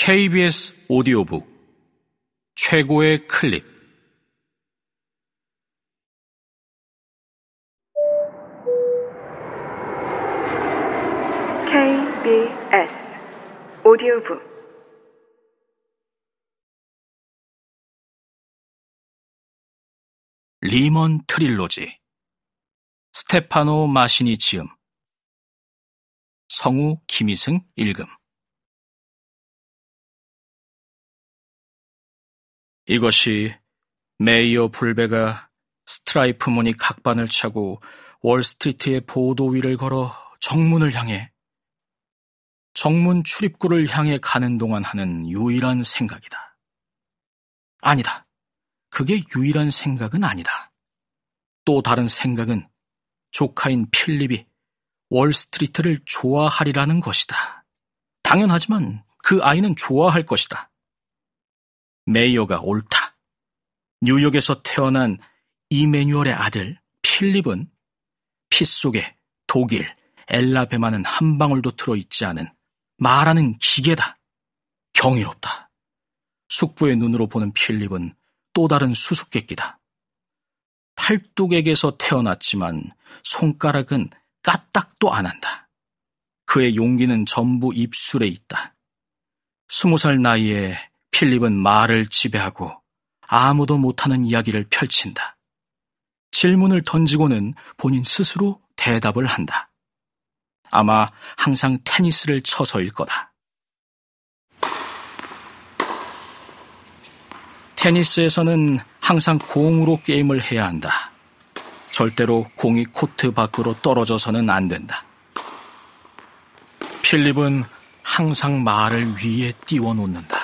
KBS 오디오북 최고의 클립. KBS 오디오북. 리먼 트릴로지. 스테파노 마시니 지음. 성우 김희승 읽음 이것이 메이어 불베가 스트라이프 무늬 각반을 차고 월스트리트의 보도 위를 걸어 정문을 향해 정문 출입구를 향해 가는 동안 하는 유일한 생각이다. 아니다. 그게 유일한 생각은 아니다. 또 다른 생각은 조카인 필립이 월스트리트를 좋아하리라는 것이다. 당연하지만 그 아이는 좋아할 것이다. 메이어가 옳다. 뉴욕에서 태어난 이메뉴얼의 아들 필립은 피 속에 독일, 엘라베마는 한 방울도 들어있지 않은 말하는 기계다. 경이롭다. 숙부의 눈으로 보는 필립은 또 다른 수수께끼다. 팔뚝에게서 태어났지만 손가락은 까딱도 안 한다. 그의 용기는 전부 입술에 있다. 스무 살 나이에 필립은 말을 지배하고 아무도 못하는 이야기를 펼친다. 질문을 던지고는 본인 스스로 대답을 한다. 아마 항상 테니스를 쳐서일 거다. 테니스에서는 항상 공으로 게임을 해야 한다. 절대로 공이 코트 밖으로 떨어져서는 안 된다. 필립은 항상 말을 위에 띄워 놓는다.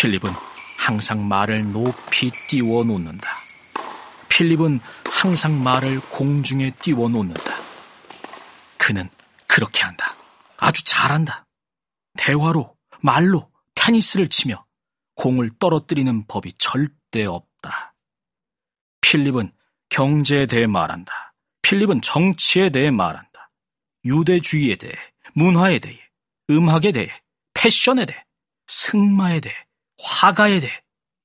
필립은 항상 말을 높이 띄워 놓는다. 필립은 항상 말을 공중에 띄워 놓는다. 그는 그렇게 한다. 아주 잘한다. 대화로, 말로, 테니스를 치며 공을 떨어뜨리는 법이 절대 없다. 필립은 경제에 대해 말한다. 필립은 정치에 대해 말한다. 유대주의에 대해, 문화에 대해, 음악에 대해, 패션에 대해, 승마에 대해, 화가에 대해,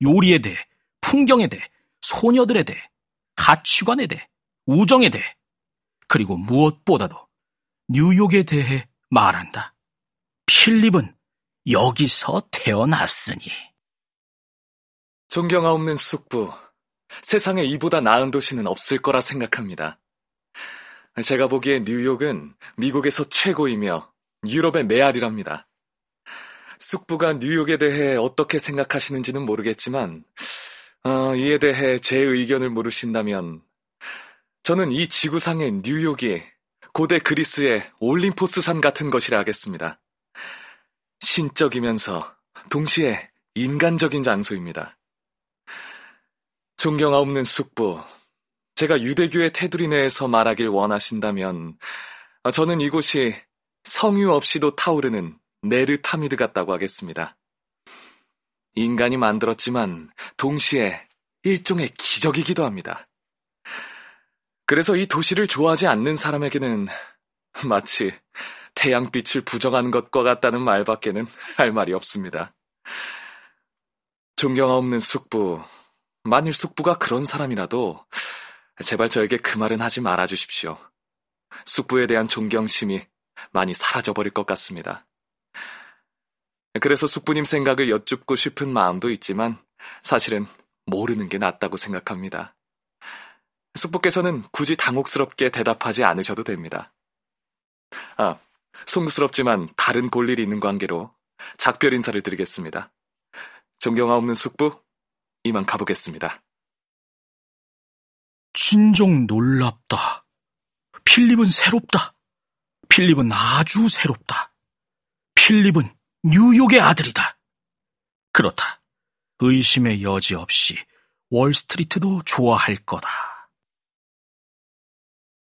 요리에 대해, 풍경에 대해, 소녀들에 대해, 가치관에 대해, 우정에 대해, 그리고 무엇보다도 뉴욕에 대해 말한다. 필립은 여기서 태어났으니. 존경하옵는 숙부, 세상에 이보다 나은 도시는 없을 거라 생각합니다. 제가 보기에 뉴욕은 미국에서 최고이며 유럽의 메아리랍니다. 숙부가 뉴욕에 대해 어떻게 생각하시는지는 모르겠지만, 어, 이에 대해 제 의견을 물으신다면, 저는 이 지구상의 뉴욕이 고대 그리스의 올림포스산 같은 것이라 하겠습니다. 신적이면서 동시에 인간적인 장소입니다. 존경하옵는 숙부, 제가 유대교의 테두리 내에서 말하길 원하신다면, 저는 이곳이 성유 없이도 타오르는 네르타미드 같다고 하겠습니다. 인간이 만들었지만 동시에 일종의 기적이기도 합니다. 그래서 이 도시를 좋아하지 않는 사람에게는 마치 태양빛을 부정하는 것과 같다는 말밖에는 할 말이 없습니다. 존경하옵는 숙부, 만일 숙부가 그런 사람이라도 제발 저에게 그 말은 하지 말아 주십시오. 숙부에 대한 존경심이 많이 사라져버릴 것 같습니다. 그래서 숙부님 생각을 여쭙고 싶은 마음도 있지만 사실은 모르는 게 낫다고 생각합니다. 숙부께서는 굳이 당혹스럽게 대답하지 않으셔도 됩니다. 아, 송구스럽지만 다른 볼 일이 있는 관계로 작별 인사를 드리겠습니다. 존경하옵는 숙부, 이만 가보겠습니다. 진정 놀랍다. 필립은 새롭다. 필립은 아주 새롭다. 필립은 뉴욕의 아들이다. 그렇다. 의심의 여지 없이 월스트리트도 좋아할 거다.